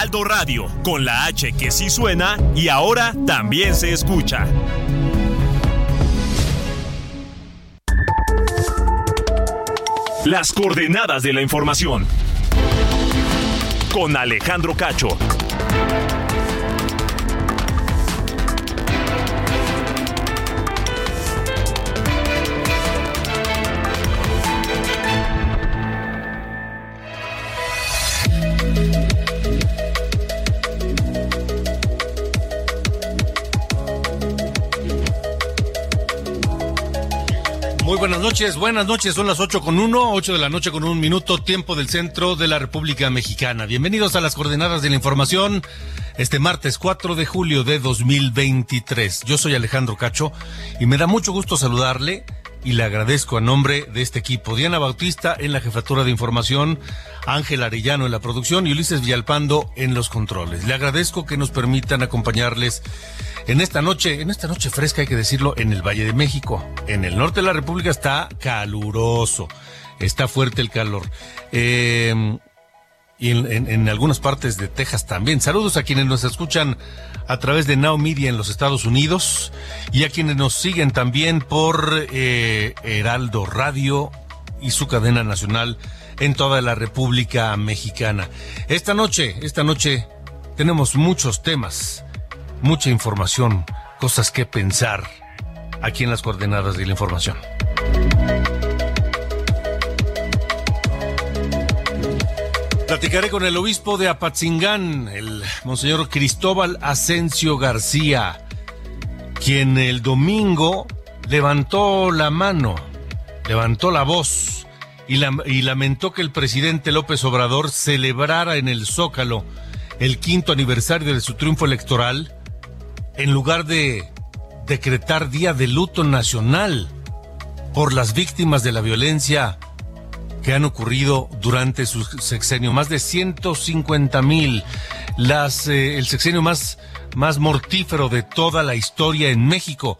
Heraldo Radio, con la H que sí suena y ahora también se escucha. Las coordenadas de la información. Con Alejandro Cacho. Muy buenas noches, buenas noches, son las ocho con uno, ocho de la noche con un minuto, tiempo del centro de la República Mexicana. Bienvenidos a las coordenadas de la información este martes 4 de julio de 2023. Yo soy Alejandro Cacho y me da mucho gusto saludarle y le agradezco a nombre de este equipo. Diana Bautista en la jefatura de información, Ángel Arellano en la producción y Ulises Villalpando en los controles. Le agradezco que nos permitan acompañarles en esta noche, en esta noche fresca hay que decirlo, en el Valle de México. En el norte de la República está caluroso, está fuerte el calor. Eh, y en, algunas partes de Texas también. Saludos a quienes nos escuchan a través de Now Media en los Estados Unidos y a quienes nos siguen también por eh, Heraldo Radio y su cadena nacional en toda la República Mexicana. Esta noche, esta noche tenemos muchos temas, mucha información, cosas que pensar aquí en las coordenadas de la información. Platicaré con el obispo de Apatzingán, el monseñor Cristóbal Asensio García, quien el domingo levantó la mano, levantó la voz y, y lamentó que el presidente López Obrador celebrara en el Zócalo el quinto aniversario de su triunfo electoral en lugar de decretar día de luto nacional por las víctimas de la violencia que han ocurrido durante su sexenio. Más de 150 mil, eh, el sexenio más, más mortífero de toda la historia en México.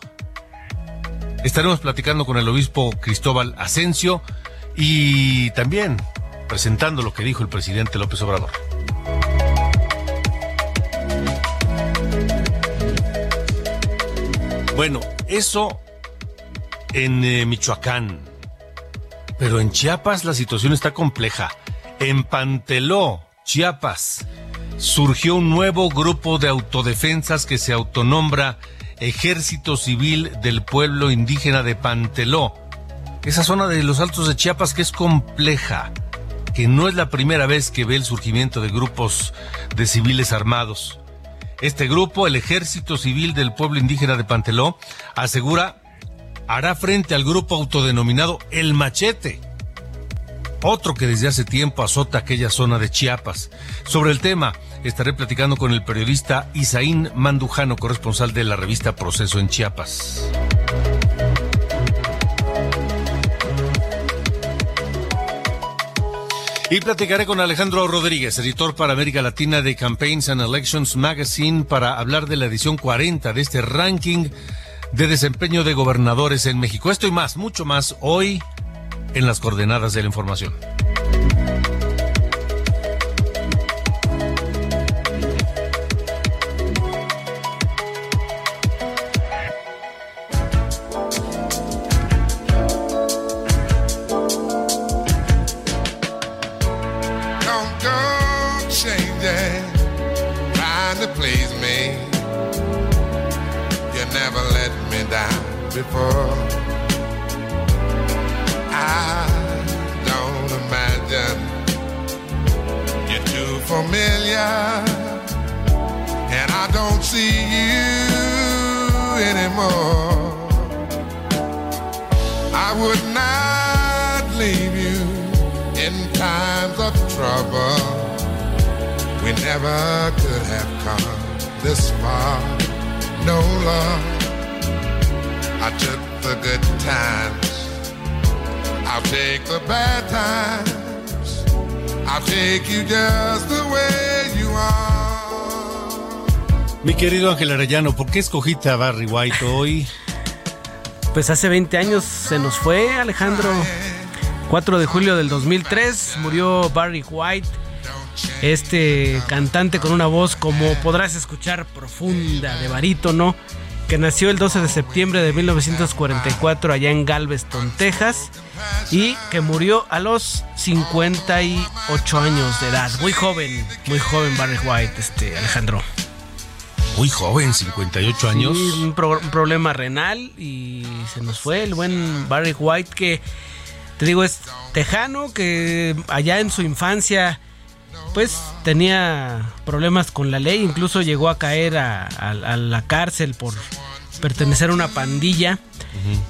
Estaremos platicando con el obispo Cristóbal Asensio y también presentando lo que dijo el presidente López Obrador. Bueno, eso en eh, Michoacán. Pero en Chiapas la situación está compleja. En Panteló, Chiapas, surgió un nuevo grupo de autodefensas que se autonombra Ejército Civil del Pueblo Indígena de Panteló. Esa zona de los Altos de Chiapas que es compleja, que no es la primera vez que ve el surgimiento de grupos de civiles armados. Este grupo, el Ejército Civil del Pueblo Indígena de Panteló, asegura hará frente al grupo autodenominado El Machete, otro que desde hace tiempo azota aquella zona de Chiapas. Sobre el tema, estaré platicando con el periodista Isaín Mandujano, corresponsal de la revista Proceso en Chiapas. Y platicaré con Alejandro Rodríguez, editor para América Latina de Campaigns and Elections Magazine, para hablar de la edición 40 de este ranking de desempeño de gobernadores en México. Esto y más, mucho más, hoy en las coordenadas de la información. See you anymore. I would not leave you in times of trouble, we never could have come this far. No love, I took the good times. I'll take the bad times. I'll take you just the way you are. Mi querido Ángel Arellano, ¿por qué escogiste a Barry White hoy? Pues hace 20 años se nos fue Alejandro. 4 de julio del 2003 murió Barry White, este cantante con una voz como podrás escuchar profunda de barítono, que nació el 12 de septiembre de 1944 allá en Galveston, Texas, y que murió a los 58 años de edad. Muy joven, muy joven Barry White, este Alejandro. Muy joven, 58 años. Sí, un, pro- un problema renal y se nos fue el buen Barry White que te digo es tejano que allá en su infancia pues tenía problemas con la ley, incluso llegó a caer a, a- a la cárcel por pertenecer a una pandilla.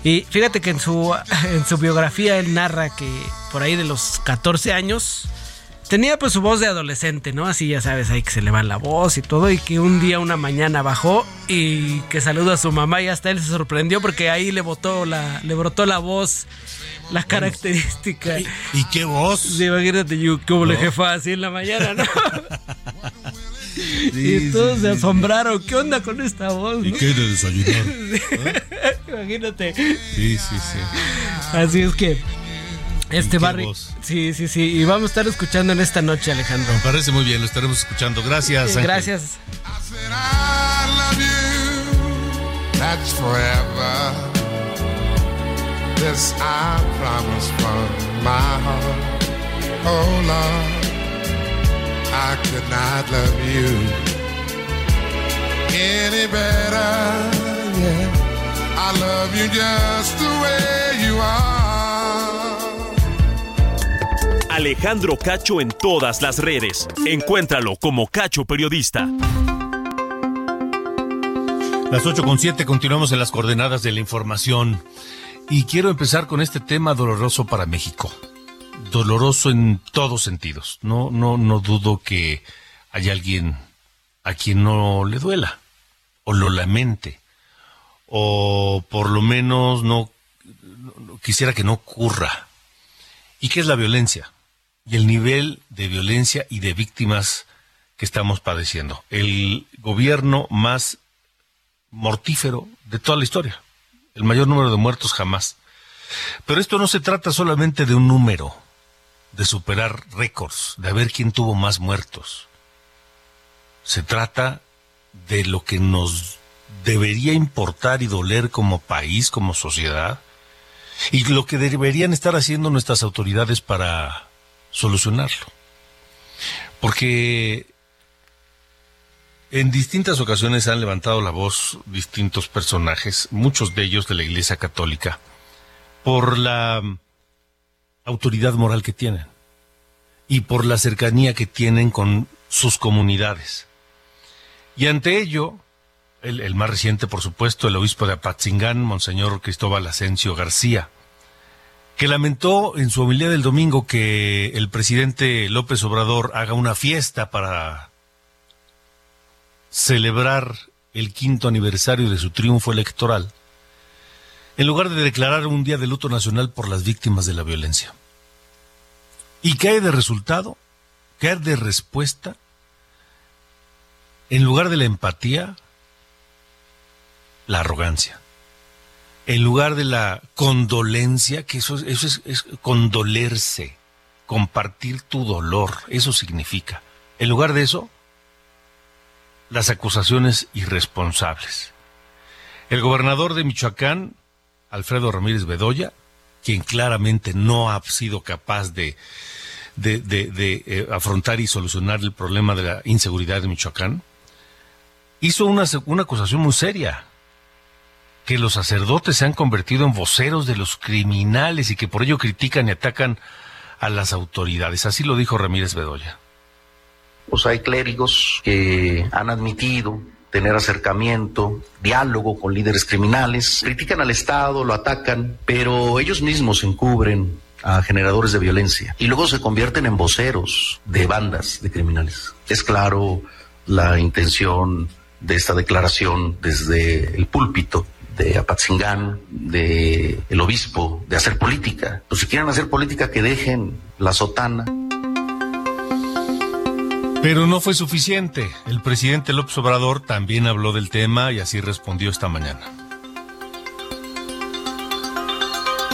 Y fíjate que en su, en su biografía él narra que por ahí de los 14 años tenía pues su voz de adolescente, ¿no? Así ya sabes, ahí que se le va la voz y todo, y que un día, una mañana bajó y que saluda a su mamá y hasta él se sorprendió porque ahí le botó la, le brotó la voz, la característica. ¿Y, y qué voz? Sí, imagínate yo, como le jefa así en la mañana, ¿no? y todos se asombraron, ¿qué onda con esta voz? ¿Y no? qué de desayunar? Imagínate. Sí, sí, sí. Así es que este Barry. voz? Sí, sí, sí. Y vamos a estar escuchando en esta noche, Alejandro. Me parece muy bien, lo estaremos escuchando. Gracias. Ángel. Gracias. said I love you, that's forever. This I promise from my heart. Oh Lord, I could not love you any better. Yeah, I love you just the way you are. Alejandro Cacho en todas las redes. Encuéntralo como Cacho Periodista. Las 8 con 7 continuamos en las coordenadas de la información. Y quiero empezar con este tema doloroso para México. Doloroso en todos sentidos. No, no, no dudo que haya alguien a quien no le duela, o lo lamente, o por lo menos no, no- quisiera que no ocurra. ¿Y qué es la violencia? Y el nivel de violencia y de víctimas que estamos padeciendo. El gobierno más mortífero de toda la historia. El mayor número de muertos jamás. Pero esto no se trata solamente de un número, de superar récords, de ver quién tuvo más muertos. Se trata de lo que nos debería importar y doler como país, como sociedad, y lo que deberían estar haciendo nuestras autoridades para solucionarlo. Porque en distintas ocasiones han levantado la voz distintos personajes, muchos de ellos de la Iglesia Católica, por la autoridad moral que tienen y por la cercanía que tienen con sus comunidades. Y ante ello, el, el más reciente, por supuesto, el obispo de Apatzingán, Monseñor Cristóbal Asensio García, que lamentó en su homilía del domingo que el presidente López Obrador haga una fiesta para celebrar el quinto aniversario de su triunfo electoral, en lugar de declarar un día de luto nacional por las víctimas de la violencia. ¿Y qué hay de resultado? ¿Qué hay de respuesta? En lugar de la empatía, la arrogancia. En lugar de la condolencia, que eso, es- es, condolerse, compartir tu dolor, eso significa. En lugar de eso, las acusaciones irresponsables. El gobernador de Michoacán, Alfredo Ramírez Bedoya, quien claramente no ha sido capaz de, eh, afrontar y solucionar el problema de la inseguridad de Michoacán, hizo una, una acusación muy seria, que los sacerdotes se han convertido en voceros de los criminales y que por ello critican y atacan a las autoridades. Así lo dijo Ramírez Bedoya. Pues hay clérigos que han admitido tener acercamiento, diálogo con líderes criminales, critican al Estado, lo atacan, pero ellos mismos encubren a generadores de violencia y luego se convierten en voceros de bandas de criminales. Es claro la intención de esta declaración desde el púlpito de Apatzingán, de el obispo, de hacer política. Pues si quieren hacer política, que dejen la sotana. Pero no fue suficiente. El presidente López Obrador también habló del tema y así respondió esta mañana.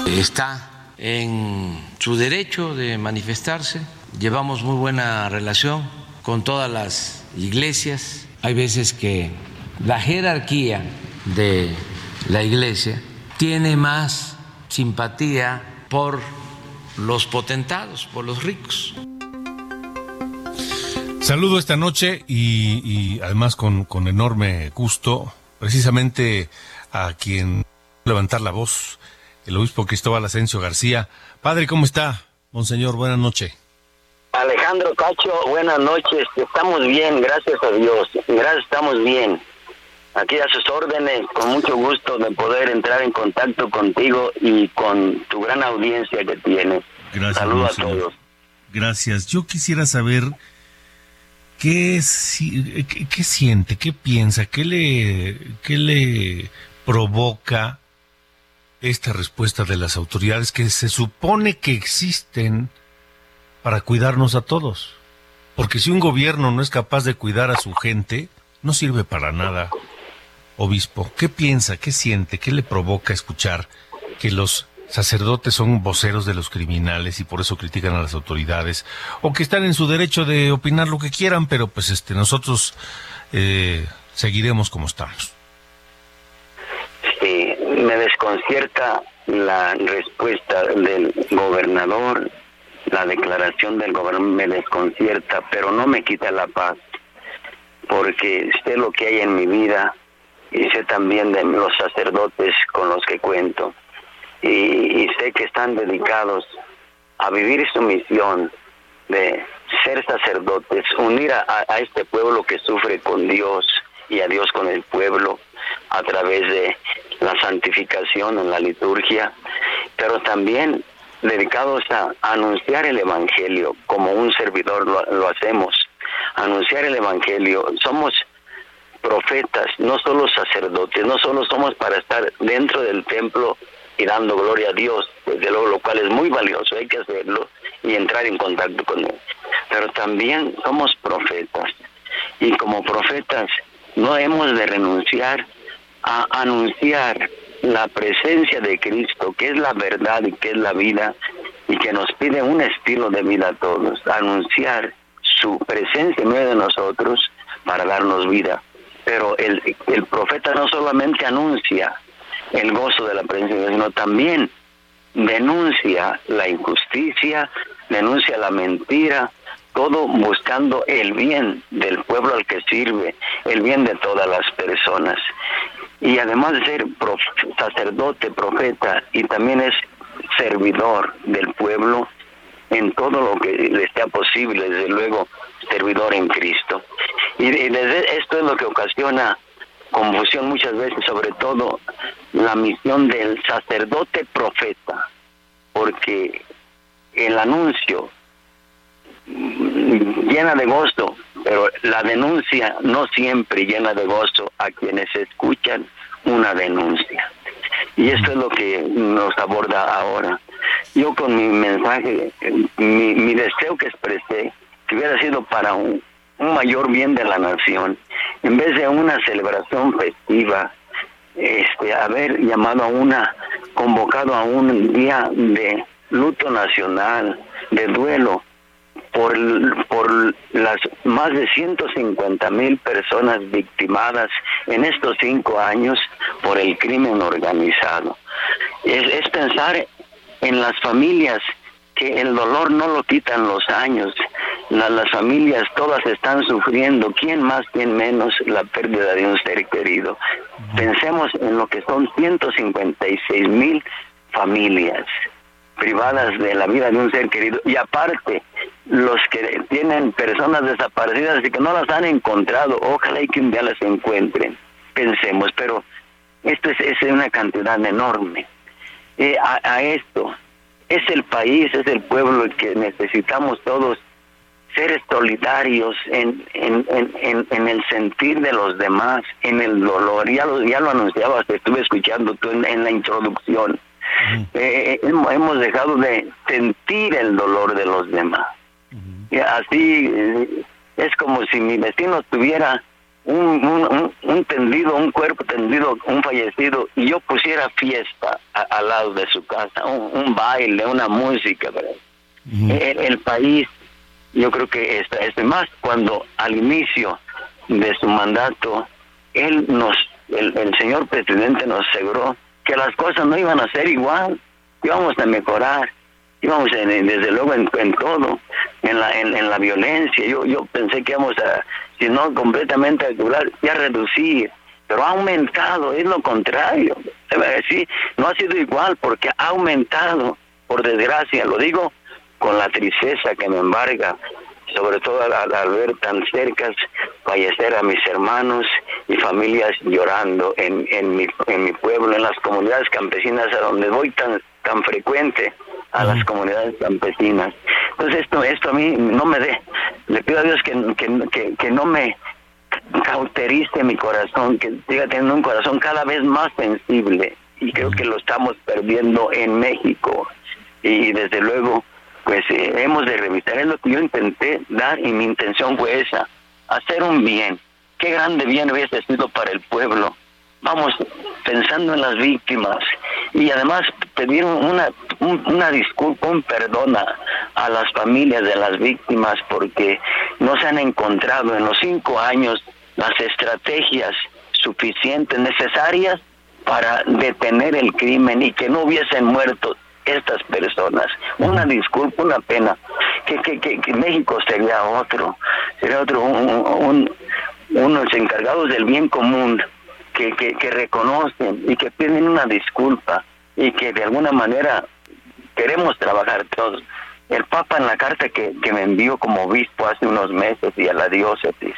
Está en su derecho de manifestarse. Llevamos muy buena relación con todas las iglesias. Hay veces que la jerarquía de la iglesia tiene más simpatía por los potentados, por los ricos. Saludo esta noche y, además con, con, enorme gusto precisamente a quien levantar la voz, el obispo Cristóbal Asensio García. Padre, ¿cómo está? Monseñor, buenas noches. Alejandro Cacho, buenas noches. Estamos bien, gracias a Dios. Gracias, estamos bien. Aquí a sus órdenes, con mucho gusto de poder entrar en contacto contigo y con tu gran audiencia que tienes. Gracias. Saludos a todos. Gracias. Yo quisiera saber qué, qué, siente, qué piensa, qué le, qué le provoca esta respuesta de las autoridades que se supone que existen para cuidarnos a todos. Porque si un gobierno no es capaz de cuidar a su gente, no sirve para nada obispo, ¿qué piensa, qué siente, qué le provoca escuchar que los sacerdotes son voceros de los criminales y por eso critican a las autoridades o que están en su derecho de opinar lo que quieran, pero pues este nosotros eh, seguiremos como estamos? Me desconcierta la respuesta del gobernador, la declaración del gobernador me desconcierta, pero no me quita la paz, porque sé lo que hay en mi vida y sé también de los sacerdotes con los que cuento y, sé que están dedicados a vivir su misión de ser sacerdotes, unir a, este pueblo que sufre con Dios y a Dios con el pueblo a través de la santificación en la liturgia, pero también dedicados a, anunciar el Evangelio como un servidor lo hacemos, anunciar el Evangelio. Somos profetas, no solo sacerdotes, no solo somos para estar dentro del templo y dando gloria a Dios, desde luego lo cual es muy valioso, hay que hacerlo y entrar en contacto con Él. Pero también somos profetas y como profetas no hemos de renunciar a anunciar la presencia de Cristo, que es la verdad y que es la vida y que nos pide un estilo de vida a todos, anunciar su presencia en medio de nosotros para darnos vida pero el, profeta no solamente anuncia el gozo de la presencia sino también denuncia la injusticia, denuncia la mentira, todo buscando el bien del pueblo al que sirve, el bien de todas las personas. Y además de ser sacerdote, profeta, y también es servidor del pueblo en todo lo que le sea posible, desde luego servidor en Cristo. Y, esto es lo que ocasiona confusión muchas veces, sobre todo la misión del sacerdote profeta, porque el anuncio llena de gozo, pero la denuncia no siempre llena de gozo a quienes escuchan una denuncia. Y esto es lo que nos aborda ahora. Yo con mi mensaje, mi, mi deseo que expresé, que hubiera sido para un, mayor bien de la nación, en vez de una celebración festiva, este, haber llamado a una, convocado a un día de luto nacional, de duelo, por, las más de 150 mil personas victimadas en estos cinco años por el crimen organizado. Es pensar en las familias que el dolor no lo quitan los años. las familias todas están sufriendo, quién más, quién menos, la pérdida de un ser querido. Pensemos en lo que son 156 mil familias privadas de la vida de un ser querido y aparte los que tienen personas desaparecidas y que no las han encontrado, ojalá y que un día las encuentren. Pensemos, pero esto es, es una cantidad enorme. Eh, a, a esto es el país, es el pueblo que necesitamos todos ser solidarios en, en, en, en, el sentir de los demás, en el dolor. Ya lo, ya lo anunciabas, estuve escuchando tú en, la introducción. Eh, hemos dejado de sentir el dolor de los demás. así eh, es como si mi vecino tuviera un, un, tendido, un cuerpo tendido, un fallecido, y yo pusiera fiesta al lado de su casa, un, baile, una música. el, país, yo creo que está, es más cuando al inicio de su mandato, él nos, el, el señor presidente nos aseguró que las cosas no iban a ser igual, íbamos a mejorar íbamos desde luego en, todo, en la, en, la violencia. Yo, yo pensé que íbamos a, si no completamente a ya reducir, pero ha aumentado, es lo contrario. Sí, no ha sido igual porque ha aumentado, por desgracia, lo digo con la tristeza que me embarga, sobre todo al, ver tan cerca fallecer a mis hermanos y familias llorando en, en, mi, en mi pueblo, en las comunidades campesinas a donde voy tan, tan frecuente a las comunidades campesinas. Entonces esto, esto a mí no me dé. Le pido a Dios que, que, que, no me cauterice mi corazón, que siga teniendo un corazón cada vez más sensible. Y creo que lo estamos perdiendo en México. Y desde luego, pues eh, hemos de revisar. Es lo que yo intenté dar y mi intención fue esa, hacer un bien. Qué grande bien hubiese sido para el pueblo vamos pensando en las víctimas y además pedir una, una disculpa, un perdón a, las familias de las víctimas porque no se han encontrado en los cinco años las estrategias suficientes, necesarias para detener el crimen y que no hubiesen muerto estas personas. Una disculpa, una pena. Que, que, que, México sería otro, sería otro, un, unos encargados del bien común que, que, reconocen y que piden una disculpa y que de alguna manera queremos trabajar todos. El Papa en la carta que, que me envió como obispo hace unos meses y a la diócesis,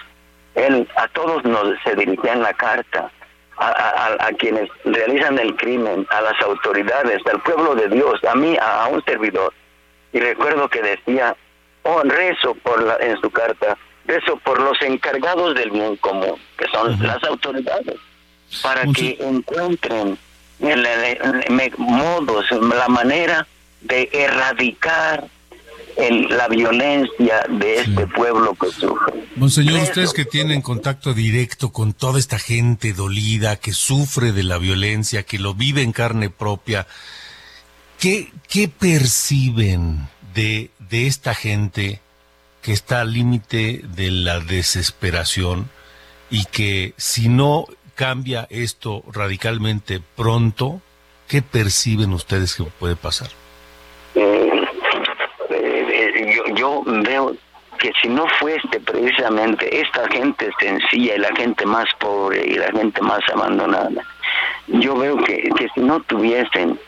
él a todos nos se dirigía en la carta, a, a, quienes realizan el crimen, a las autoridades, al pueblo de Dios, a mí, a, un servidor. Y recuerdo que decía, oh, rezo por la, en su carta, rezo por los encargados del bien común, que son las autoridades para que encuentren el, modos, la manera de erradicar la violencia de este pueblo que sufre. Monseñor, ustedes que tienen contacto directo con toda esta gente dolida, que sufre de la violencia, que lo vive en carne propia, ¿qué, qué perciben de, de esta gente que está al límite de la desesperación y que si no cambia esto radicalmente pronto, ¿qué perciben ustedes que puede pasar? Eh, eh, yo, veo que si no fuese precisamente esta gente sencilla y la gente más pobre y la gente más abandonada, yo veo que, que si no tuviesen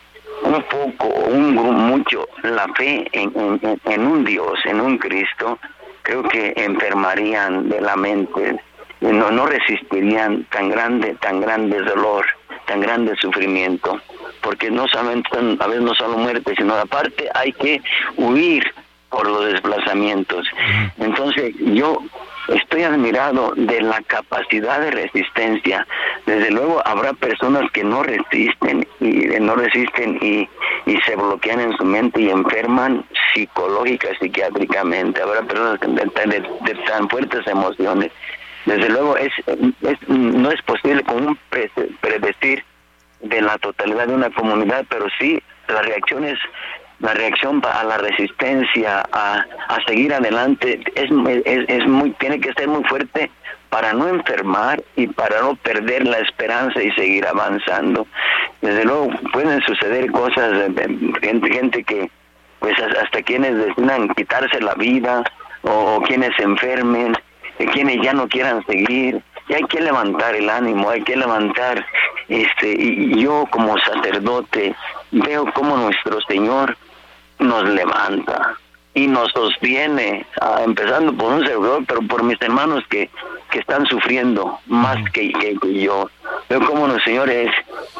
un poco o un mucho la fe en, en, un Dios, en un Cristo, creo que enfermarían de la mente no, no resistirían tan grande, tan grande dolor, tan grande sufrimiento, porque no solamente, a veces no solo muerte, sino aparte hay que huir por los desplazamientos. Entonces yo estoy admirado de la capacidad de resistencia. Desde luego habrá personas que no resisten y no resisten y, y se bloquean en su mente y enferman psicológica, psiquiátricamente. Habrá personas que de, de tan fuertes emociones desde luego es, no es posible con un predecir de la totalidad de una comunidad, pero sí la reacción es la reacción a la resistencia, a, a seguir adelante, es, es, es, muy, tiene que ser muy fuerte para no enfermar y para no perder la esperanza y seguir avanzando. Desde luego pueden suceder cosas, gente, gente que, pues hasta quienes decidan quitarse la vida o quienes se enfermen, quienes ya no quieran seguir, y hay que levantar el ánimo, hay que levantar, este, y yo como sacerdote veo como nuestro Señor nos levanta y nos sostiene, ah, empezando por un servidor, pero por mis hermanos que, que están sufriendo más que, que, yo. Veo como el Señor es,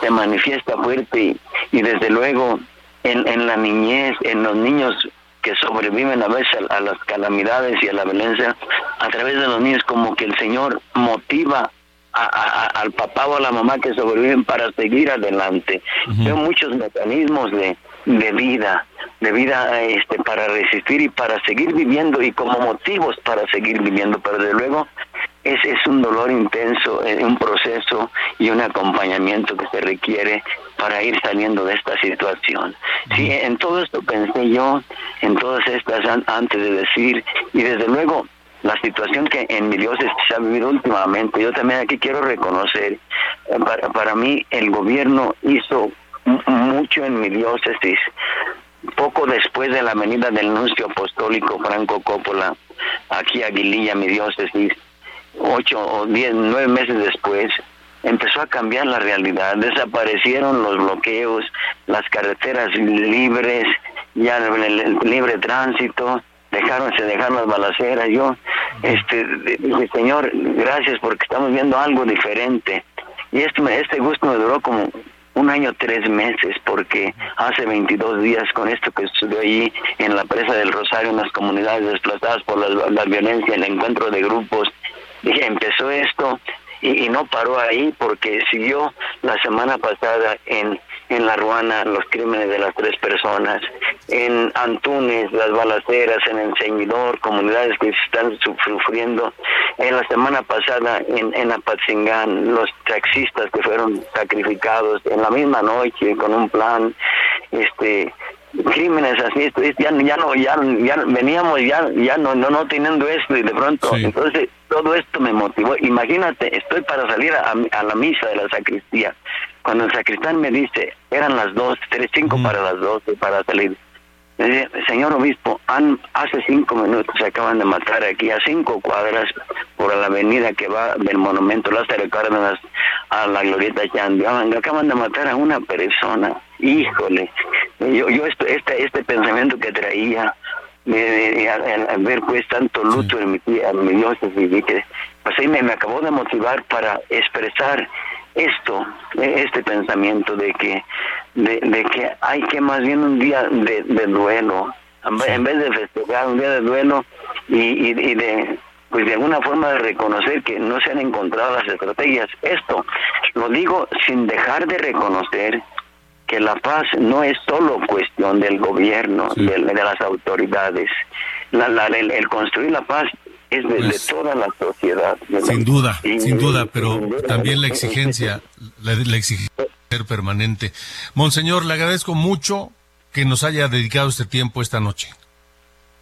se manifiesta fuerte y, y desde luego en, en la niñez, en los niños que sobreviven a veces a, las calamidades y a la violencia, a través de los niños como que el Señor motiva al papá o a la mamá que sobreviven para seguir adelante. Veo muchos mecanismos de, de vida, de vida este, para resistir y para seguir viviendo y como motivos para seguir viviendo, pero de luego es, es un dolor intenso, es un proceso y un acompañamiento que se requiere para ir saliendo de esta situación. Sí, en todo esto pensé yo, en todas estas antes de decir, y desde luego la situación que en mi diócesis se ha vivido últimamente, yo también aquí quiero reconocer, eh, para, para mí el gobierno hizo mucho en mi diócesis, poco después de la venida del nuncio apostólico Franco Coppola, aquí a Aguililla, mi diócesis, ocho o diez, nueve meses después, empezó a cambiar la realidad, desaparecieron los bloqueos, las carreteras libres, ya el, libre tránsito, dejaron, se dejaron las balaceras, yo este dije, Señor, gracias porque estamos viendo algo diferente. Y este, este gusto me duró como un año, tres meses, porque hace 22 días con esto que sucedió allí en la presa del Rosario, en las comunidades desplazadas por la, la violencia, el encuentro de grupos, dije, empezó esto y, no paró ahí porque siguió la semana pasada en, en La Ruana los crímenes de las tres personas, en Antunes las balaceras, en El comunidades que están sufriendo, en la semana pasada en, en Apatzingán los taxistas que fueron sacrificados en la misma noche con un plan, este crímenes así ya, ya no ya, ya veníamos ya ya no, no no teniendo esto y de pronto entonces todo esto me motivó. Imagínate estoy para salir a, a, la misa de la sacristía cuando el sacristán me dice eran las dos tres cinco para las dos para salir señor obispo, han, hace cinco minutos se acaban de matar aquí a cinco cuadras por la avenida que va del monumento Lázaro Cárdenas a la glorieta Chandi. Acaban de matar a una persona. Híjole, yo, yo este, este, este pensamiento que traía, al ver pues tanto luto en mi, en mi diócesis, que, pues ahí me, me acabó de motivar para expresar esto, este pensamiento de que, de, que hay que más bien un día de, duelo, en vez de festejar un día de duelo y, y, de pues de alguna forma de reconocer que no se han encontrado las estrategias. Esto lo digo sin dejar de reconocer que la paz no es solo cuestión del gobierno, de, las autoridades. La, el, construir la paz es de, pues, toda la sociedad. Sin duda, sin duda, pero también la exigencia, la, exigencia ser permanente. Monseñor, le agradezco mucho que nos haya dedicado este tiempo esta noche.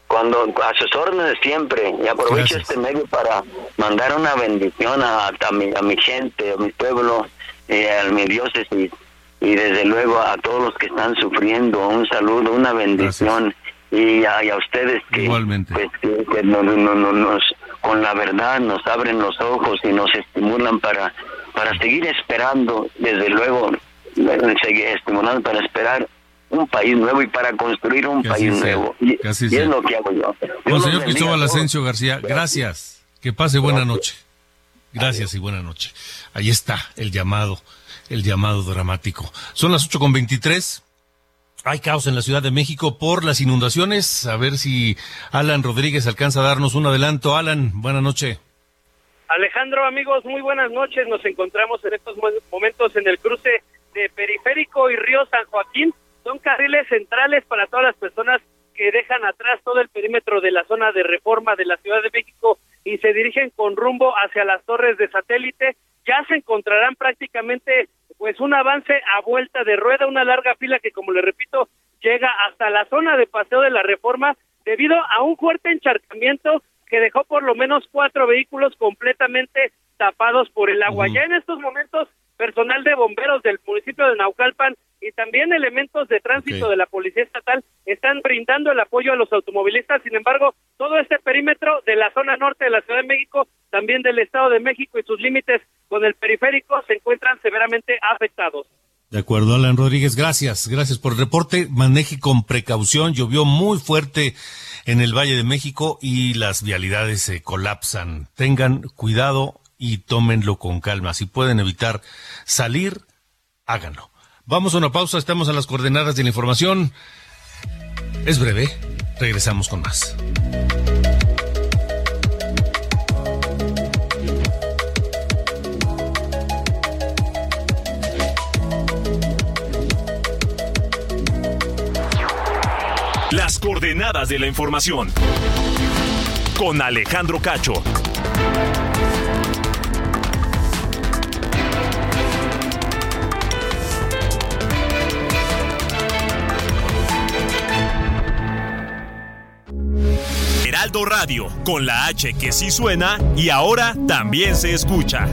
Cuando a sus órdenes siempre, y aprovecho este medio para mandar una bendición a, a, mi, a mi gente, a mi pueblo, eh, a mi diócesis, y desde luego a todos los que están sufriendo, un saludo, una bendición y a, ustedes que, pues, que, no, no, nos con la verdad nos abren los ojos y nos estimulan para para seguir esperando desde luego seguir estimulando para esperar un país nuevo y para construir un país nuevo. Y, es lo que hago yo, señor Cristóbal Asensio García gracias. Que pase buena noche. Gracias y buena noche. Ahí está el llamado el llamado dramático. Son las ocho con veintitrés hay caos en la Ciudad de México por las inundaciones. A ver si Alan Rodríguez alcanza a darnos un adelanto. Alan, buena noche. Alejandro, amigos, muy buenas noches. Nos encontramos en estos momentos en el cruce de Periférico y Río San Joaquín. Son carriles centrales para todas las personas que dejan atrás todo el perímetro de la zona de reforma de la Ciudad de México y se dirigen con rumbo hacia las torres de satélite. Ya se encontrarán prácticamente pues un avance a vuelta de rueda, una larga fila que, como le repito, llega hasta la zona de paseo de la reforma debido a un fuerte encharcamiento que dejó por lo menos cuatro vehículos completamente tapados por el agua. Ya en estos momentos, personal de bomberos del municipio de Naucalpan y también elementos de tránsito de la Policía Estatal están brindando el apoyo a los automovilistas. Sin embargo, todo este perímetro de la zona norte de la Ciudad de México, también del Estado de México y sus límites con el periférico se encuentran severamente afectados. De acuerdo, Alan Rodríguez, gracias, gracias por el reporte. Maneje con precaución, llovió muy fuerte en el Valle de México y las vialidades se colapsan. Tengan cuidado y tómenlo con calma. Si pueden evitar salir, háganlo. Vamos a una pausa, estamos a las coordenadas de la información. Es breve, regresamos con más. Las coordenadas de la información. Con Alejandro Cacho. Heraldo Radio, con la H que sí suena y ahora también se escucha.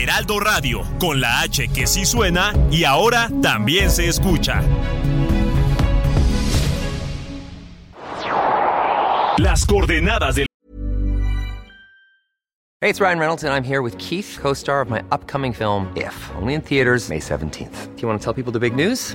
Heraldo Radio, con la H que sí suena y ahora también se escucha. Las coordenadas del Hey, it's Ryan Reynolds, and I'm here with Keith, co star of my upcoming film, If, only in theaters, May 17th. Do you want to tell people the big news?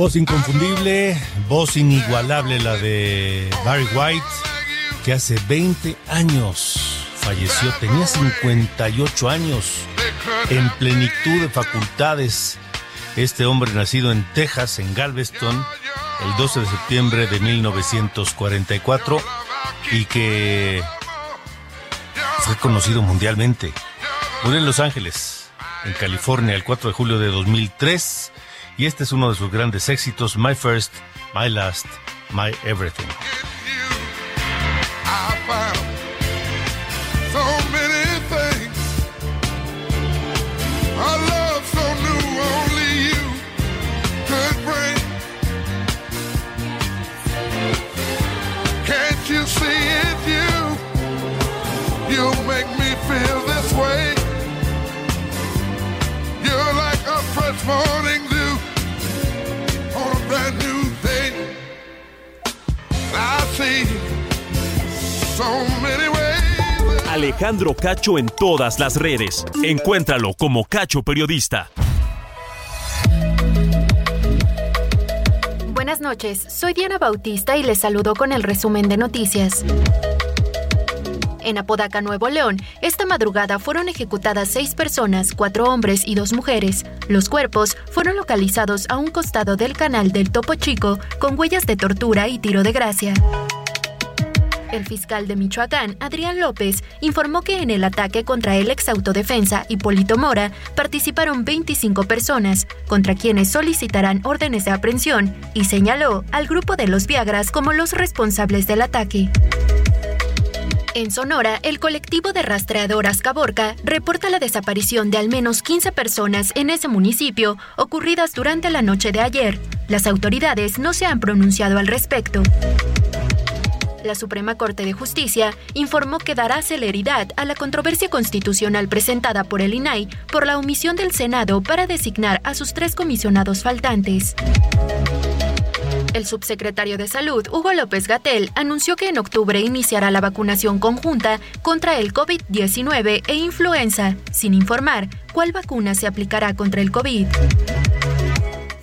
Voz inconfundible, voz inigualable la de Barry White, que hace 20 años falleció, tenía 58 años, en plenitud de facultades. Este hombre nacido en Texas, en Galveston, el 12 de septiembre de 1944 y que fue conocido mundialmente. Murió en Los Ángeles, en California, el 4 de julio de 2003 y este es uno de sus grandes éxitos, My First, My Last, My Everything. Alejandro Cacho en todas las redes. Encuéntralo como Cacho Periodista. Buenas noches, soy Diana Bautista y les saludo con el resumen de noticias. En Apodaca, Nuevo León, esta madrugada fueron ejecutadas seis personas, cuatro hombres y dos mujeres. Los cuerpos fueron localizados a un costado del canal del Topo Chico con huellas de tortura y tiro de gracia. El fiscal de Michoacán, Adrián López, informó que en el ataque contra el ex autodefensa Hipólito Mora participaron 25 personas, contra quienes solicitarán órdenes de aprehensión, y señaló al grupo de los Viagras como los responsables del ataque. En Sonora, el colectivo de rastreadoras Caborca reporta la desaparición de al menos 15 personas en ese municipio ocurridas durante la noche de ayer. Las autoridades no se han pronunciado al respecto. La Suprema Corte de Justicia informó que dará celeridad a la controversia constitucional presentada por el INAI por la omisión del Senado para designar a sus tres comisionados faltantes. El subsecretario de Salud, Hugo López Gatel, anunció que en octubre iniciará la vacunación conjunta contra el COVID-19 e influenza, sin informar cuál vacuna se aplicará contra el COVID.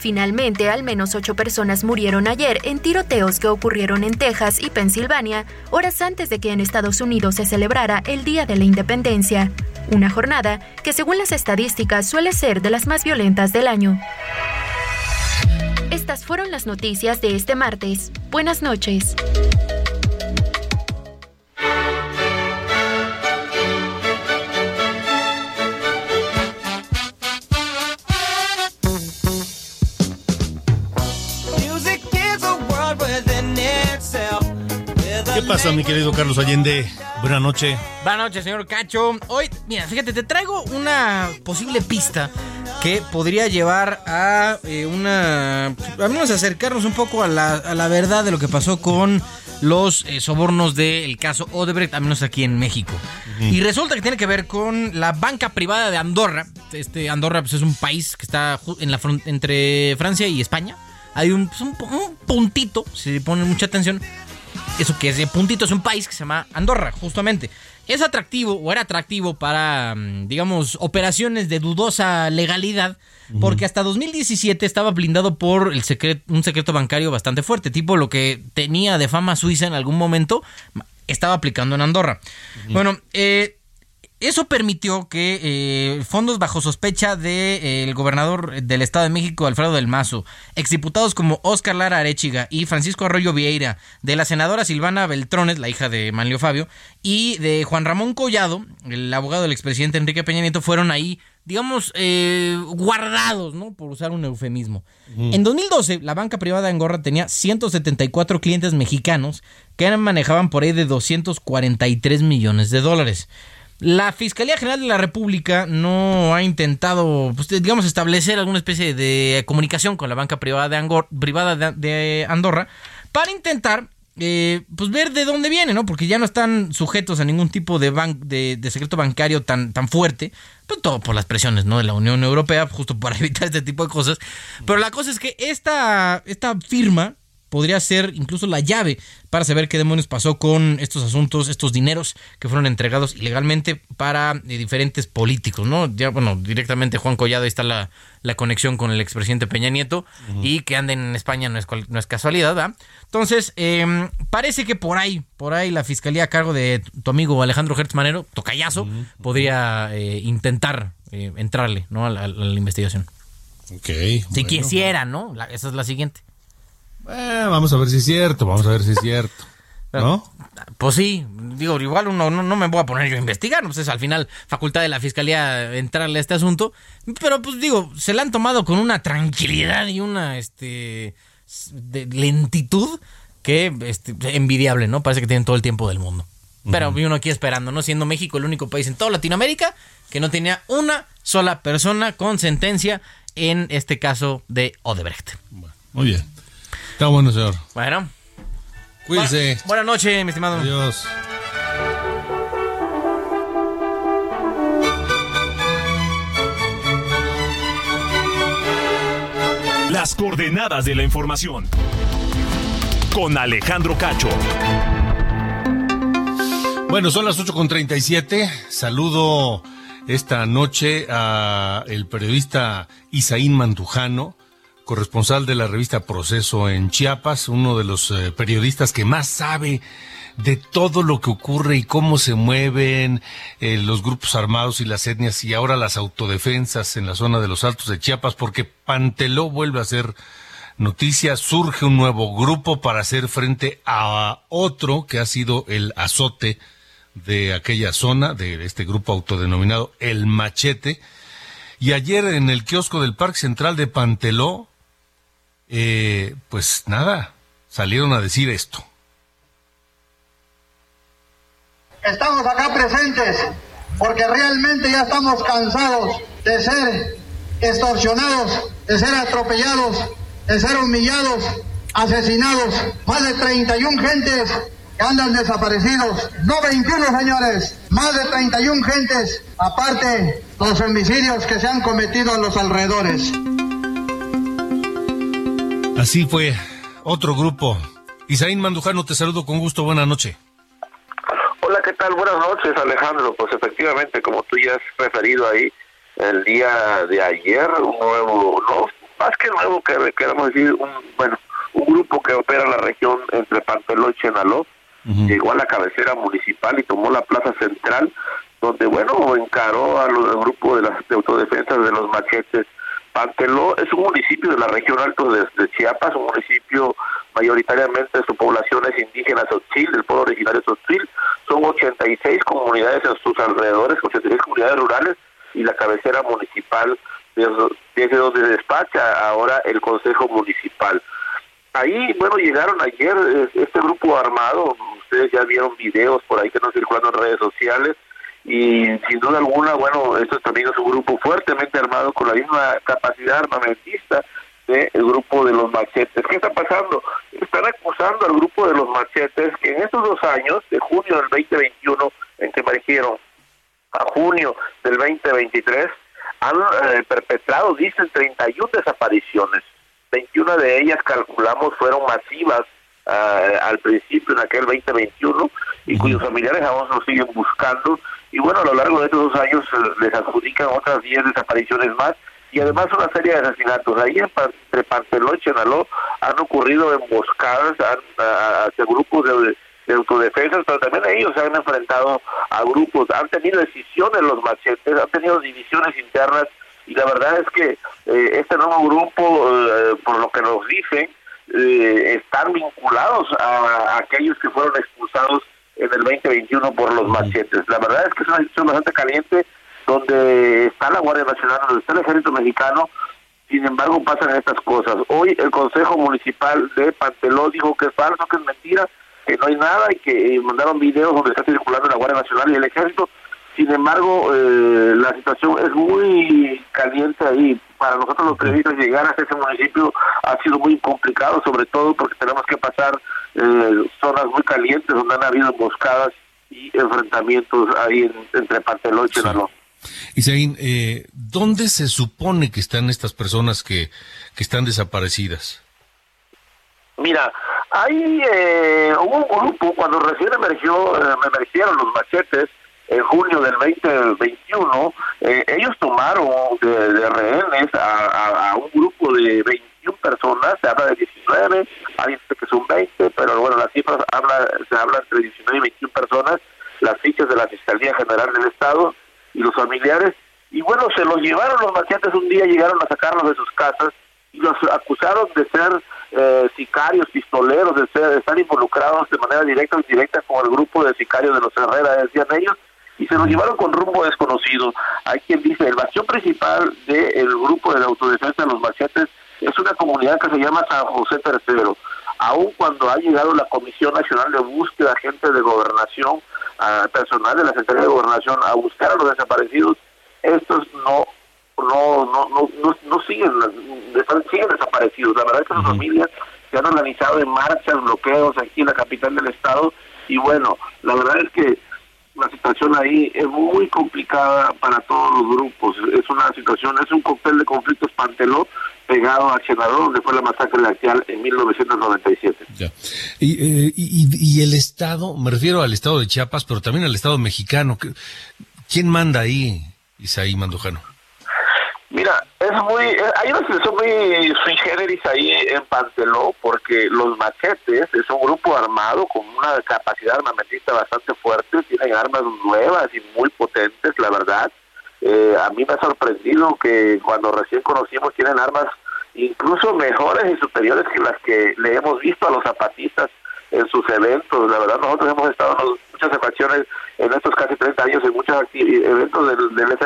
Finalmente, al menos ocho personas murieron ayer en tiroteos que ocurrieron en Texas y Pensilvania, horas antes de que en Estados Unidos se celebrara el Día de la Independencia, una jornada que según las estadísticas suele ser de las más violentas del año. Estas fueron las noticias de este martes. Buenas noches. Pasa, mi querido Carlos Allende? Buenas noches. Buenas noches, señor Cacho. Hoy, mira, fíjate, te traigo una posible pista que podría llevar a eh, una. A menos acercarnos un poco a la, a la verdad de lo que pasó con los eh, sobornos del caso Odebrecht, al menos aquí en México. Y resulta que tiene que ver con la banca privada de Andorra. Este Andorra pues, es un país que está en la entre Francia y España. Hay un, pues, un un puntito, si ponen mucha atención, eso que es de puntito, es un país que se llama Andorra, justamente. Es atractivo o era atractivo para, mm, digamos, operaciones de dudosa legalidad, porque hasta 2017 estaba blindado por el secret- un secreto bancario bastante fuerte, tipo lo que tenía de fama Suiza en algún momento, estaba aplicando en Andorra. Bueno, eh, eso permitió que eh, fondos bajo sospecha del gobernador del Estado de México, Alfredo del Mazo, exdiputados como Óscar Lara Arechiga y Francisco Arroyo Vieira, de la senadora Silvana Beltrones, la hija de Manlio Fabio, y de Juan Ramón Collado, el abogado del expresidente Enrique Peña Nieto, fueron ahí, digamos, eh, guardados, ¿no? Por usar un eufemismo. En 2012, la banca privada de Angorra tenía 174 clientes mexicanos que manejaban por ahí de 243 millones de dólares. La Fiscalía General de la República no ha intentado, pues, digamos, establecer alguna especie de comunicación con la banca privada de, privada de, Andorra para intentar, eh, pues, ver de dónde viene, ¿no? Porque ya no están sujetos a ningún tipo de secreto bancario tan, tan fuerte, pues, todo por las presiones, ¿no? De la Unión Europea, justo para evitar este tipo de cosas. Pero la cosa es que esta, esta firma podría ser incluso la llave para saber qué demonios pasó con estos asuntos, estos dineros que fueron entregados ilegalmente para eh, diferentes políticos, ¿no? Ya, bueno, directamente Juan Collado, ahí está la, la conexión con el expresidente Peña Nieto y que anden en España no es, no es casualidad, ¿verdad? Entonces, eh, parece que por ahí, por ahí la fiscalía a cargo de tu, amigo Alejandro Hertz Manero, tocayazo, podría eh, intentar eh, entrarle, ¿no? A la, a la investigación. Ok. Si bueno. quisiera, ¿no? La- esa es la siguiente. Eh, vamos a ver si es cierto, vamos a ver si es cierto. ¿No? Pues sí, digo, igual uno no, no me voy a poner yo a investigar, pues es al final facultad de la fiscalía entrarle a este asunto, pero pues digo, se la han tomado con una tranquilidad y una este de lentitud que este, envidiable, ¿no? Parece que tienen todo el tiempo del mundo. Pero uno aquí esperando, ¿no? Siendo México el único país en toda Latinoamérica que no tenía una sola persona con sentencia en este caso de Odebrecht. Muy bien. Está bueno, señor. Bueno. Cuídese. Buenas noches, mi estimado. Adiós. Las coordenadas de la información. Con Alejandro Cacho. Bueno, son las 8.37. Saludo esta noche a el periodista Isaín Mantujano, corresponsal de la revista Proceso en Chiapas, uno de los eh, periodistas que más sabe de todo lo que ocurre y cómo se mueven eh, los grupos armados y las etnias y ahora las autodefensas en la zona de los Altos de Chiapas, porque Panteló vuelve a ser noticia, surge un nuevo grupo para hacer frente a otro que ha sido el azote de aquella zona, de este grupo autodenominado El Machete. Y ayer en el kiosco del Parque Central de Panteló, eh, pues nada, salieron a decir esto. Estamos acá presentes porque realmente ya estamos cansados de ser extorsionados, de ser atropellados, de ser humillados, asesinados. Más de 31 gentes que andan desaparecidos. No 21, señores. Más de 31 gentes. Aparte, los homicidios que se han cometido en los alrededores. Así fue otro grupo. Isaín Mandujano, te saludo con gusto, buenas noches. Hola, ¿qué tal? Buenas noches, Alejandro. Pues efectivamente, como tú ya has referido ahí, el día de ayer, un nuevo, no, más que nuevo, que queremos decir, un, bueno, un grupo que opera en la región entre Panteló y Chenaló, llegó a la cabecera municipal y tomó la plaza central, donde, bueno, encaró a los grupos de las de autodefensas de los machetes. Panteló es un municipio de la región alto de, Chiapas, un municipio mayoritariamente su población es indígena Sotzil, del pueblo originario Sotzil, son 86 comunidades en sus alrededores, 86 comunidades rurales y la cabecera municipal desde donde despacha ahora el Consejo Municipal. Ahí, bueno, llegaron ayer eh, este grupo armado, ustedes ya vieron videos por ahí que nos circulando en redes sociales, y sin duda alguna, bueno, esto también es un grupo fuertemente armado con la misma capacidad armamentista del grupo de los machetes. ¿Qué está pasando? Están acusando al grupo de los machetes que en estos dos años, de junio del 2021, en que emergieron, a junio del 2023, han eh, perpetrado, dicen, 31 desapariciones. 21 de ellas, calculamos, fueron masivas uh, al principio, en aquel 2021, y cuyos familiares aún nos siguen buscando. Y bueno, a lo largo de estos dos años eh, les adjudican otras 10 desapariciones más y además una serie de asesinatos. Ahí entre Panteló y Chenaló han ocurrido emboscadas hacia grupos de, de autodefensas, pero también ellos se han enfrentado a grupos, han tenido decisiones los machetes, han tenido divisiones internas y la verdad es que eh, este nuevo grupo, eh, por lo que nos dicen, eh, están vinculados a, aquellos que fueron expulsados en el 2021 por los machetes. La verdad es que es una situación bastante caliente donde está la Guardia Nacional, donde está el Ejército Mexicano, sin embargo pasan estas cosas. Hoy el Consejo Municipal de Panteló dijo que es falso, que es mentira, que no hay nada y que mandaron videos donde está circulando la Guardia Nacional y el Ejército. Sin embargo, eh, la situación es muy caliente ahí. Para nosotros los periodistas llegar a ese municipio ha sido muy complicado, sobre todo porque tenemos que pasar eh, zonas muy calientes donde han habido emboscadas y enfrentamientos ahí entre Panteló y Chenaló. Isaín, eh, ¿dónde se supone que están estas personas que, que están desaparecidas? Mira, hay eh, hubo un grupo cuando recién emergió, eh, emergieron los machetes en junio del 2021, eh, ellos tomaron de, rehenes a, un grupo de 21 personas, se habla de 19, hay dice que son 20, pero bueno, las cifras habla, se habla entre 19 y 21 personas, las fichas de la Fiscalía General del Estado y los familiares, y bueno, se los llevaron los machetes un día, llegaron a sacarlos de sus casas y los acusaron de ser eh, sicarios, pistoleros, de, ser, estar involucrados de manera directa o indirecta con el grupo de sicarios de los Herrera, decían ellos, y se los llevaron con rumbo desconocido. Hay quien dice, el bastión principal del grupo de la autodefensa de los machetes es una comunidad que se llama San José III. Aun cuando ha llegado la Comisión Nacional de Búsqueda, gente de gobernación, personal de la Secretaría de Gobernación, a buscar a los desaparecidos, estos no no no no no, no siguen siguen desaparecidos la verdad es que las familias se han organizado en marchas bloqueos aquí en la capital del estado y bueno la verdad es que la situación ahí es muy complicada para todos los grupos es una situación es un cóctel de conflictos panteló pegado a Chenador, donde fue la masacre glacial en 1997. Ya. Y, eh, y, y, el Estado, me refiero al Estado de Chiapas, pero también al Estado mexicano. ¿Quién manda ahí, Isaí Mandujano? Mira, es muy, eh, hay una situación muy sui generis ahí en Panteló, porque los machetes es un grupo armado con una capacidad armamentista bastante fuerte, tienen armas nuevas y muy potentes, la verdad. Eh, a mí me ha sorprendido que cuando recién conocimos tienen armas incluso mejores y superiores que las que le hemos visto a los zapatistas en sus eventos. La verdad, nosotros hemos estado en muchas ocasiones en estos casi 30 años en muchos eventos del, del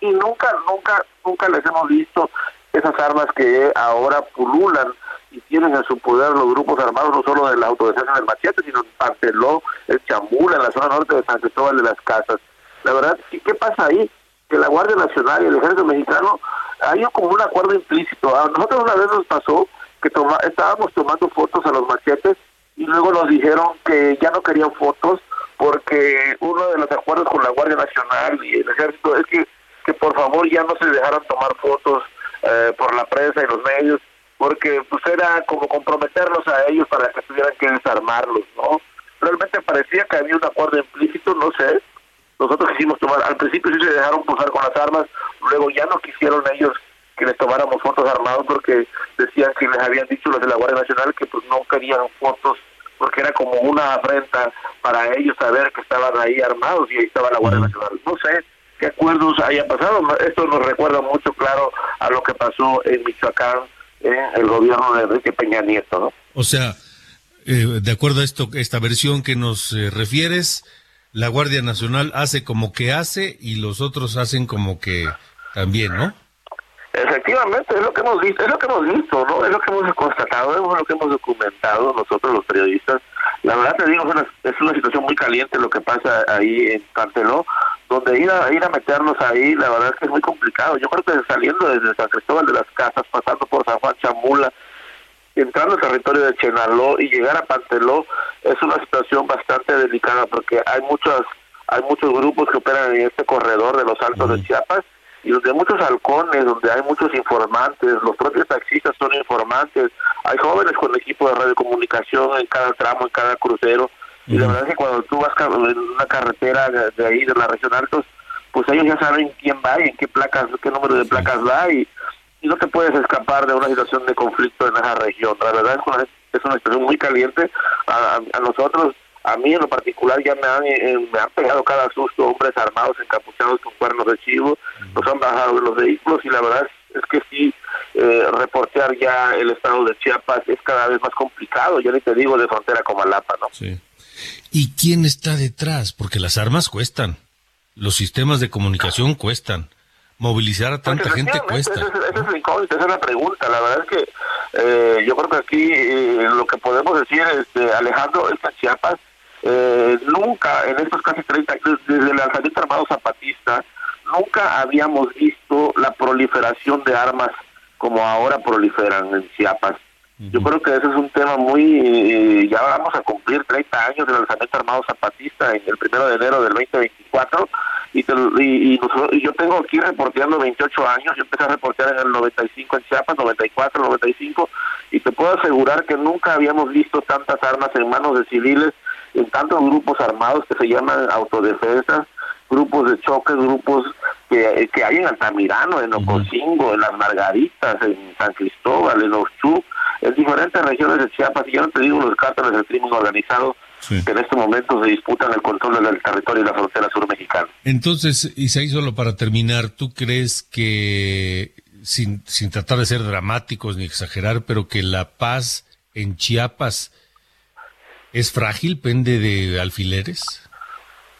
y nunca, nunca, nunca les hemos visto esas armas que ahora pululan y tienen en su poder los grupos armados no solo de la autodefensa del Machete, sino en Panteló, en Chambula, en la zona norte de San Cristóbal de las Casas. La verdad, ¿qué pasa ahí? Que la Guardia Nacional y el Ejército Mexicano hay como un acuerdo implícito. A nosotros una vez nos pasó que toma, estábamos tomando fotos a los machetes y luego nos dijeron que ya no querían fotos porque uno de los acuerdos con la Guardia Nacional y el Ejército es que, que por favor ya no se dejaran tomar fotos eh, por la prensa y los medios, porque pues era como comprometerlos a ellos para que tuvieran que desarmarlos, ¿no? Realmente parecía que había un acuerdo implícito, no sé. Nosotros quisimos tomar, al principio sí se dejaron pulsar con las armas, luego ya no quisieron ellos que les tomáramos fotos armados porque decían que les habían dicho los de la Guardia Nacional que pues no querían fotos porque era como una afrenta para ellos saber que estaban ahí armados y ahí estaba la Guardia Nacional. No sé, qué acuerdos hayan pasado, esto nos recuerda mucho claro a lo que pasó en Michoacán en el gobierno de Enrique Peña Nieto, ¿no? O sea, eh, de acuerdo a esto, esta versión que nos eh, refieres, la Guardia Nacional hace como que hace y los otros hacen como que también, ¿no? Efectivamente, es lo que hemos visto, es lo que hemos visto, ¿no? Es lo que hemos constatado, es lo que hemos documentado nosotros los periodistas. La verdad te digo, es una, es una situación muy caliente lo que pasa ahí en Canteló, donde ir a, ir a meternos ahí, la verdad es que es muy complicado. Yo creo que saliendo desde San Cristóbal de las Casas, pasando por San Juan Chamula, entrando al territorio de Chenaló y llegar a Panteló, es una situación bastante delicada porque hay muchas hay muchos grupos que operan en este corredor de los Altos de Chiapas y donde hay muchos halcones, donde hay muchos informantes, los propios taxistas son informantes, hay jóvenes con equipo de radiocomunicación en cada tramo, en cada crucero, y la verdad es que cuando tú vas en una carretera de, ahí, de la región Altos, pues ellos ya saben quién va y en qué placas, qué número de placas va, y, y no te puedes escapar de una situación de conflicto en esa región. La verdad es una, es una situación muy caliente. A, a nosotros a mí en lo particular ya me han, eh, me han pegado cada susto hombres armados, encapuchados con cuernos de chivo, nos han bajado de los vehículos y la verdad es, que sí, eh, reportear ya el estado de Chiapas es cada vez más complicado, ya ni te digo de frontera con Malapa, ¿no? Sí. ¿Y quién está detrás? Porque las armas cuestan, los sistemas de comunicación cuestan, movilizar a tanta gente cuesta. Esa es, esa es la pregunta. La verdad es que eh, yo creo que aquí lo que podemos decir, este, Alejandro, es que Chiapas eh, nunca, en estos casi 30 años, desde el lanzamiento armado zapatista, nunca habíamos visto la proliferación de armas como ahora proliferan en Chiapas. Yo creo que ese es un tema muy... Eh, ya vamos a cumplir 30 años del lanzamiento armado zapatista en el primero de enero del 2024 y, y, y, yo tengo aquí reporteando 28 años, yo empecé a reportear en el 95 en Chiapas, 94, 95 y te puedo asegurar que nunca habíamos visto tantas armas en manos de civiles en tantos grupos armados que se llaman autodefensas, grupos de choque, grupos que, que hay en Altamirano, en Ocosingo, en Las Margaritas, en San Cristóbal, en Oxú, en diferentes regiones de Chiapas, y ya no te digo los cárteles del crimen organizado que en este momento se disputan el control del territorio y la frontera sur mexicana. Entonces, Isaí, solo para terminar, ¿tú crees que, sin, sin tratar de ser dramáticos ni exagerar, pero que la paz en Chiapas ¿Es frágil? ¿Pende de alfileres?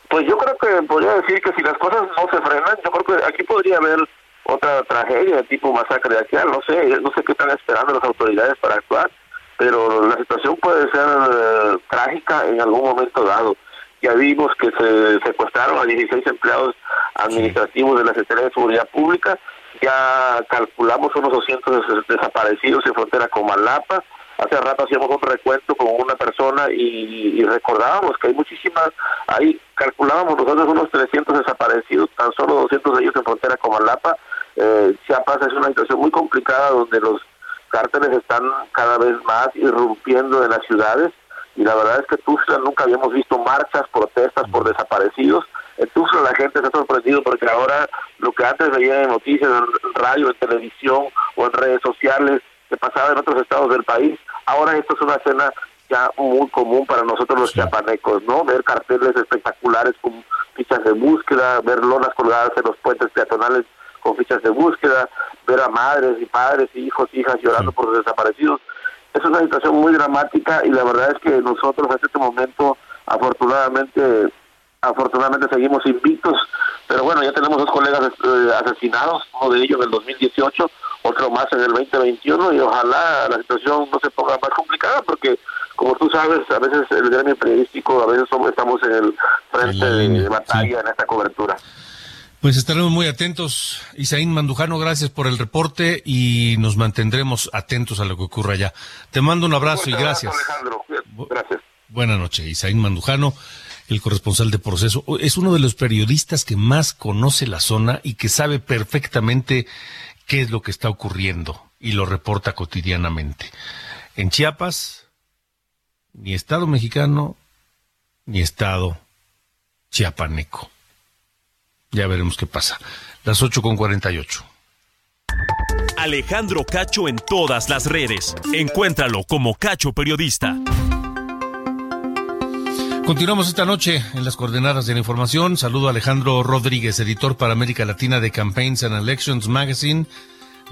Pues yo creo que podría decir que si las cosas no se frenan, yo creo que aquí podría haber otra tragedia tipo masacre de aquí, no sé, no sé qué están esperando las autoridades para actuar, pero la situación puede ser eh, trágica en algún momento dado. Ya vimos que se secuestraron a 16 empleados administrativos de la Secretaría de Seguridad Pública, ya calculamos unos 200 desaparecidos en frontera con Malapa, hace rato hacíamos un recuento con una persona y, recordábamos que hay muchísimas, ahí calculábamos nosotros unos 300 desaparecidos, tan solo 200 de ellos en frontera con Malapa. Eh, Chiapas es una situación muy complicada donde los cárteles están cada vez más irrumpiendo en las ciudades y la verdad es que Tuxtla nunca habíamos visto marchas, protestas por desaparecidos. En Tuxtla la gente se ha sorprendido porque ahora lo que antes veía en noticias, en radio, en televisión o en redes sociales, que pasaba en otros estados del país, ahora esto es una escena ya muy común para nosotros los chiapanecos, ¿no? Ver carteles espectaculares con fichas de búsqueda, ver lonas colgadas en los puentes peatonales con fichas de búsqueda, ver a madres y padres, y hijos, hijas llorando por los desaparecidos. Es una situación muy dramática y la verdad es que nosotros en este momento, afortunadamente, afortunadamente seguimos invictos, pero bueno, ya tenemos dos colegas eh, asesinados, uno de ellos en el 2018, otro más en el 2021 y ojalá la situación no se ponga más complicada porque como tú sabes, a veces el gremio periodístico, a veces somos, estamos en el frente de batalla en esta cobertura. Pues estaremos muy atentos. Isaín Mandujano, gracias por el reporte y nos mantendremos atentos a lo que ocurra allá. Te mando un abrazo y gracias. Alejandro. Gracias. Buenas noches, Isaín Mandujano, el corresponsal de proceso. Es uno de los periodistas que más conoce la zona y que sabe perfectamente qué es lo que está ocurriendo y lo reporta cotidianamente. En Chiapas, ni Estado mexicano, ni Estado chiapaneco. Ya veremos qué pasa. Las 8 con 48. Alejandro Cacho en todas las redes. Encuéntralo como Cacho Periodista. Continuamos esta noche en las coordenadas de la información. Saludo a Alejandro Rodríguez, editor para América Latina de Campaigns and Elections Magazine,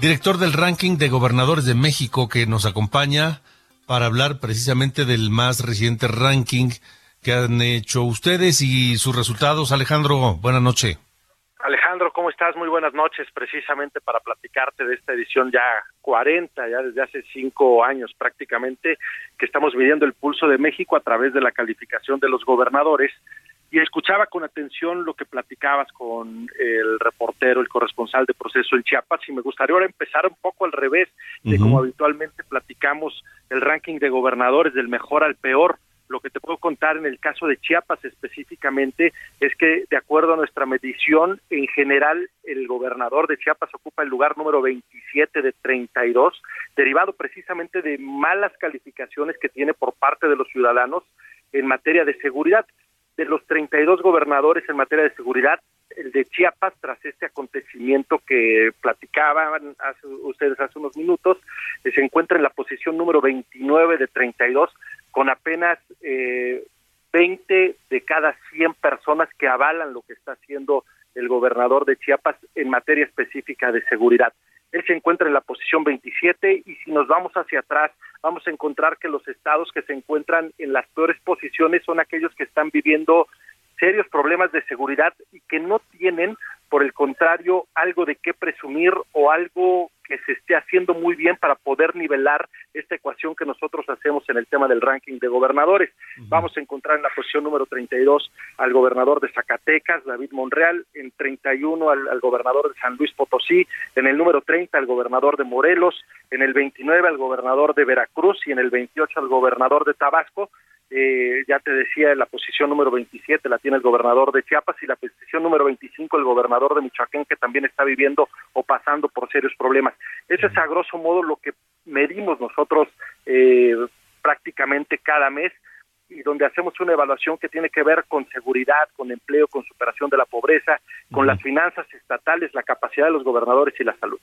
director del ranking de gobernadores de México que nos acompaña para hablar precisamente del más reciente ranking que han hecho ustedes y sus resultados. Alejandro, buenas noches. Alejandro, ¿cómo estás? Muy buenas noches, precisamente para platicarte de esta edición ya 40, ya desde hace cinco años prácticamente, que estamos midiendo el pulso de México a través de la calificación de los gobernadores. Y escuchaba con atención lo que platicabas con el reportero, el corresponsal de proceso en Chiapas, y me gustaría ahora empezar un poco al revés de como habitualmente platicamos el ranking de gobernadores del mejor al peor lo que te puedo contar en el caso de Chiapas específicamente es que, de acuerdo a nuestra medición, en general el gobernador de Chiapas ocupa el lugar número 27 de 32, derivado precisamente de malas calificaciones que tiene por parte de los ciudadanos en materia de seguridad. De los 32 gobernadores en materia de seguridad, el de Chiapas, tras este acontecimiento que platicaban ustedes hace unos minutos, eh, se encuentra en la posición número 29 de 32, con apenas eh, 20 de cada 100 personas que avalan lo que está haciendo el gobernador de Chiapas en materia específica de seguridad. Él se encuentra en la posición 27 y si nos vamos hacia atrás, vamos a encontrar que los estados que se encuentran en las peores posiciones son aquellos que están viviendo serios problemas de seguridad y que no tienen, por el contrario, algo de qué presumir o algo que se esté haciendo muy bien para poder nivelar esta ecuación que nosotros hacemos en el tema del ranking de gobernadores. Vamos a encontrar en la posición número 32 al gobernador de Zacatecas, David Monreal, en 31 al, al gobernador de San Luis Potosí, en el número 30 al gobernador de Morelos, en el 29 al gobernador de Veracruz y en el 28 al gobernador de Tabasco. Eh, ya te decía, la posición número 27 la tiene el gobernador de Chiapas y la posición número 25 el gobernador de Michoacán, que también está viviendo o pasando por serios problemas. Eso es a grosso modo lo que medimos nosotros eh, prácticamente cada mes y donde hacemos una evaluación que tiene que ver con seguridad, con empleo, con superación de la pobreza, con las finanzas estatales, la capacidad de los gobernadores y la salud.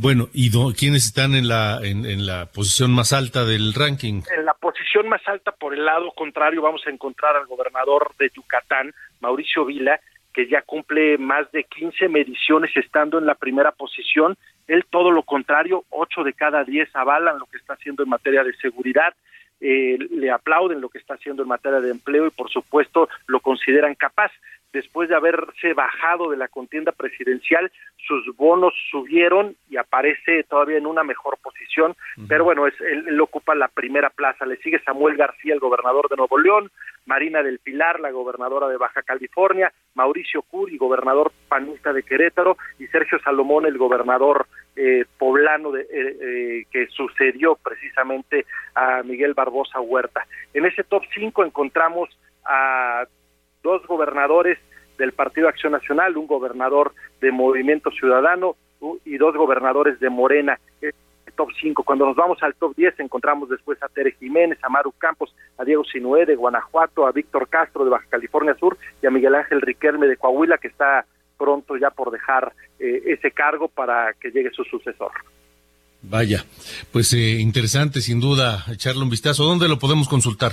Bueno, ¿y quiénes están en la, en, la posición más alta del ranking? En la posición más alta, por el lado contrario, vamos a encontrar al gobernador de Yucatán, Mauricio Vila, que ya cumple más de 15 mediciones estando en la primera posición. Él todo lo contrario, 8 de cada 10 avalan lo que está haciendo en materia de seguridad. Eh, le aplauden lo que está haciendo en materia de empleo y por supuesto lo consideran capaz después de haberse bajado de la contienda presidencial, sus bonos subieron y aparece todavía en una mejor posición, pero bueno, es, él, ocupa la primera plaza, le sigue Samuel García, el gobernador de Nuevo León, Marina del Pilar, la gobernadora de Baja California, Mauricio Curi, gobernador panista de Querétaro, y Sergio Salomón, el gobernador eh, poblano de, eh, eh, que sucedió precisamente a Miguel Barbosa Huerta. En ese top 5 encontramos a dos gobernadores del Partido Acción Nacional, un gobernador de Movimiento Ciudadano y dos gobernadores de Morena. El top 5. Cuando nos vamos al top 10 encontramos después a Tere Jiménez, a Maru Campos, a Diego Sinué de Guanajuato, a Víctor Castro de Baja California Sur y a Miguel Ángel Riquelme de Coahuila que está pronto ya por dejar eh, ese cargo para que llegue su sucesor. Vaya, pues eh, interesante sin duda echarle un vistazo. ¿Dónde lo podemos consultar?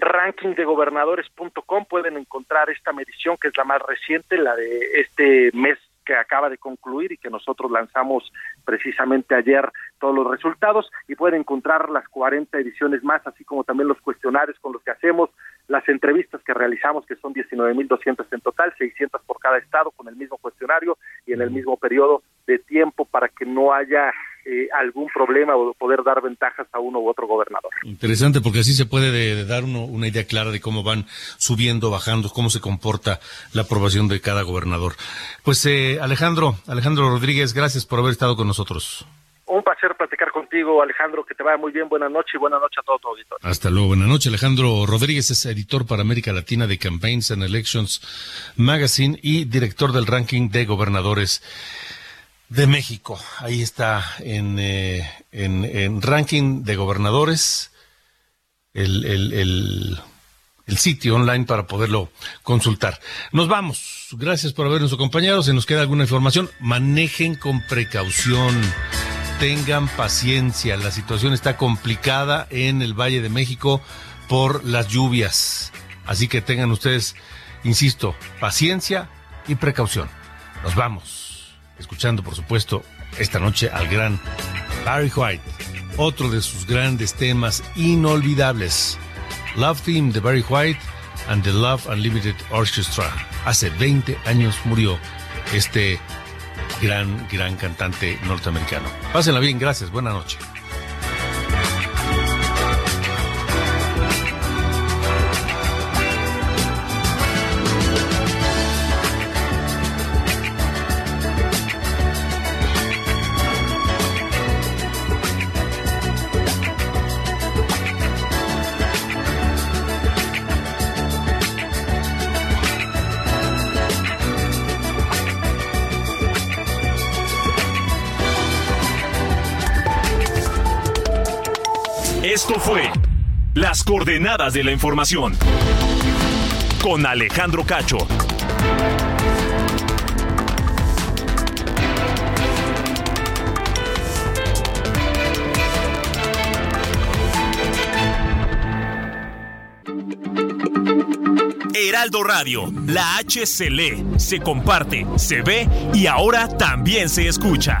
rankingdegobernadores.com pueden encontrar esta medición que es la más reciente, la de este mes que acaba de concluir y que nosotros lanzamos precisamente ayer todos los resultados y pueden encontrar las 40 ediciones más, así como también los cuestionarios con los que hacemos, las entrevistas que realizamos, que son 19.200 en total, 600 por cada estado con el mismo cuestionario y en el mismo periodo de tiempo para que no haya eh, algún problema o poder dar ventajas a uno u otro gobernador. Interesante, porque así se puede dar una idea clara de cómo van subiendo, bajando, cómo se comporta la aprobación de cada gobernador. Pues eh, Alejandro, Alejandro Rodríguez, gracias por haber estado con nosotros. Un placer platicar contigo, Alejandro, que te vaya muy bien. Buenas noches y buenas noches a todo tu auditorio. Hasta luego, buenas noches. Alejandro Rodríguez es editor para América Latina de Campaigns and Elections Magazine y director del ranking de gobernadores de México. Ahí está en, eh, en, ranking de gobernadores. El, el, el sitio online para poderlo consultar. Nos vamos. Gracias por habernos acompañado. Si nos queda alguna información, manejen con precaución. Tengan paciencia. La situación está complicada en el Valle de México por las lluvias. Así que tengan ustedes, insisto, paciencia y precaución. Nos vamos. Escuchando, por supuesto, esta noche al gran Barry White. Otro de sus grandes temas inolvidables. Love Theme de Barry White and the Love Unlimited Orchestra. Hace 20 años murió este gran, gran cantante norteamericano. Pásenla bien, gracias, buena noche. Coordenadas de la información con Alejandro Cacho. Heraldo Radio, la H se lee, se comparte, se ve y ahora también se escucha.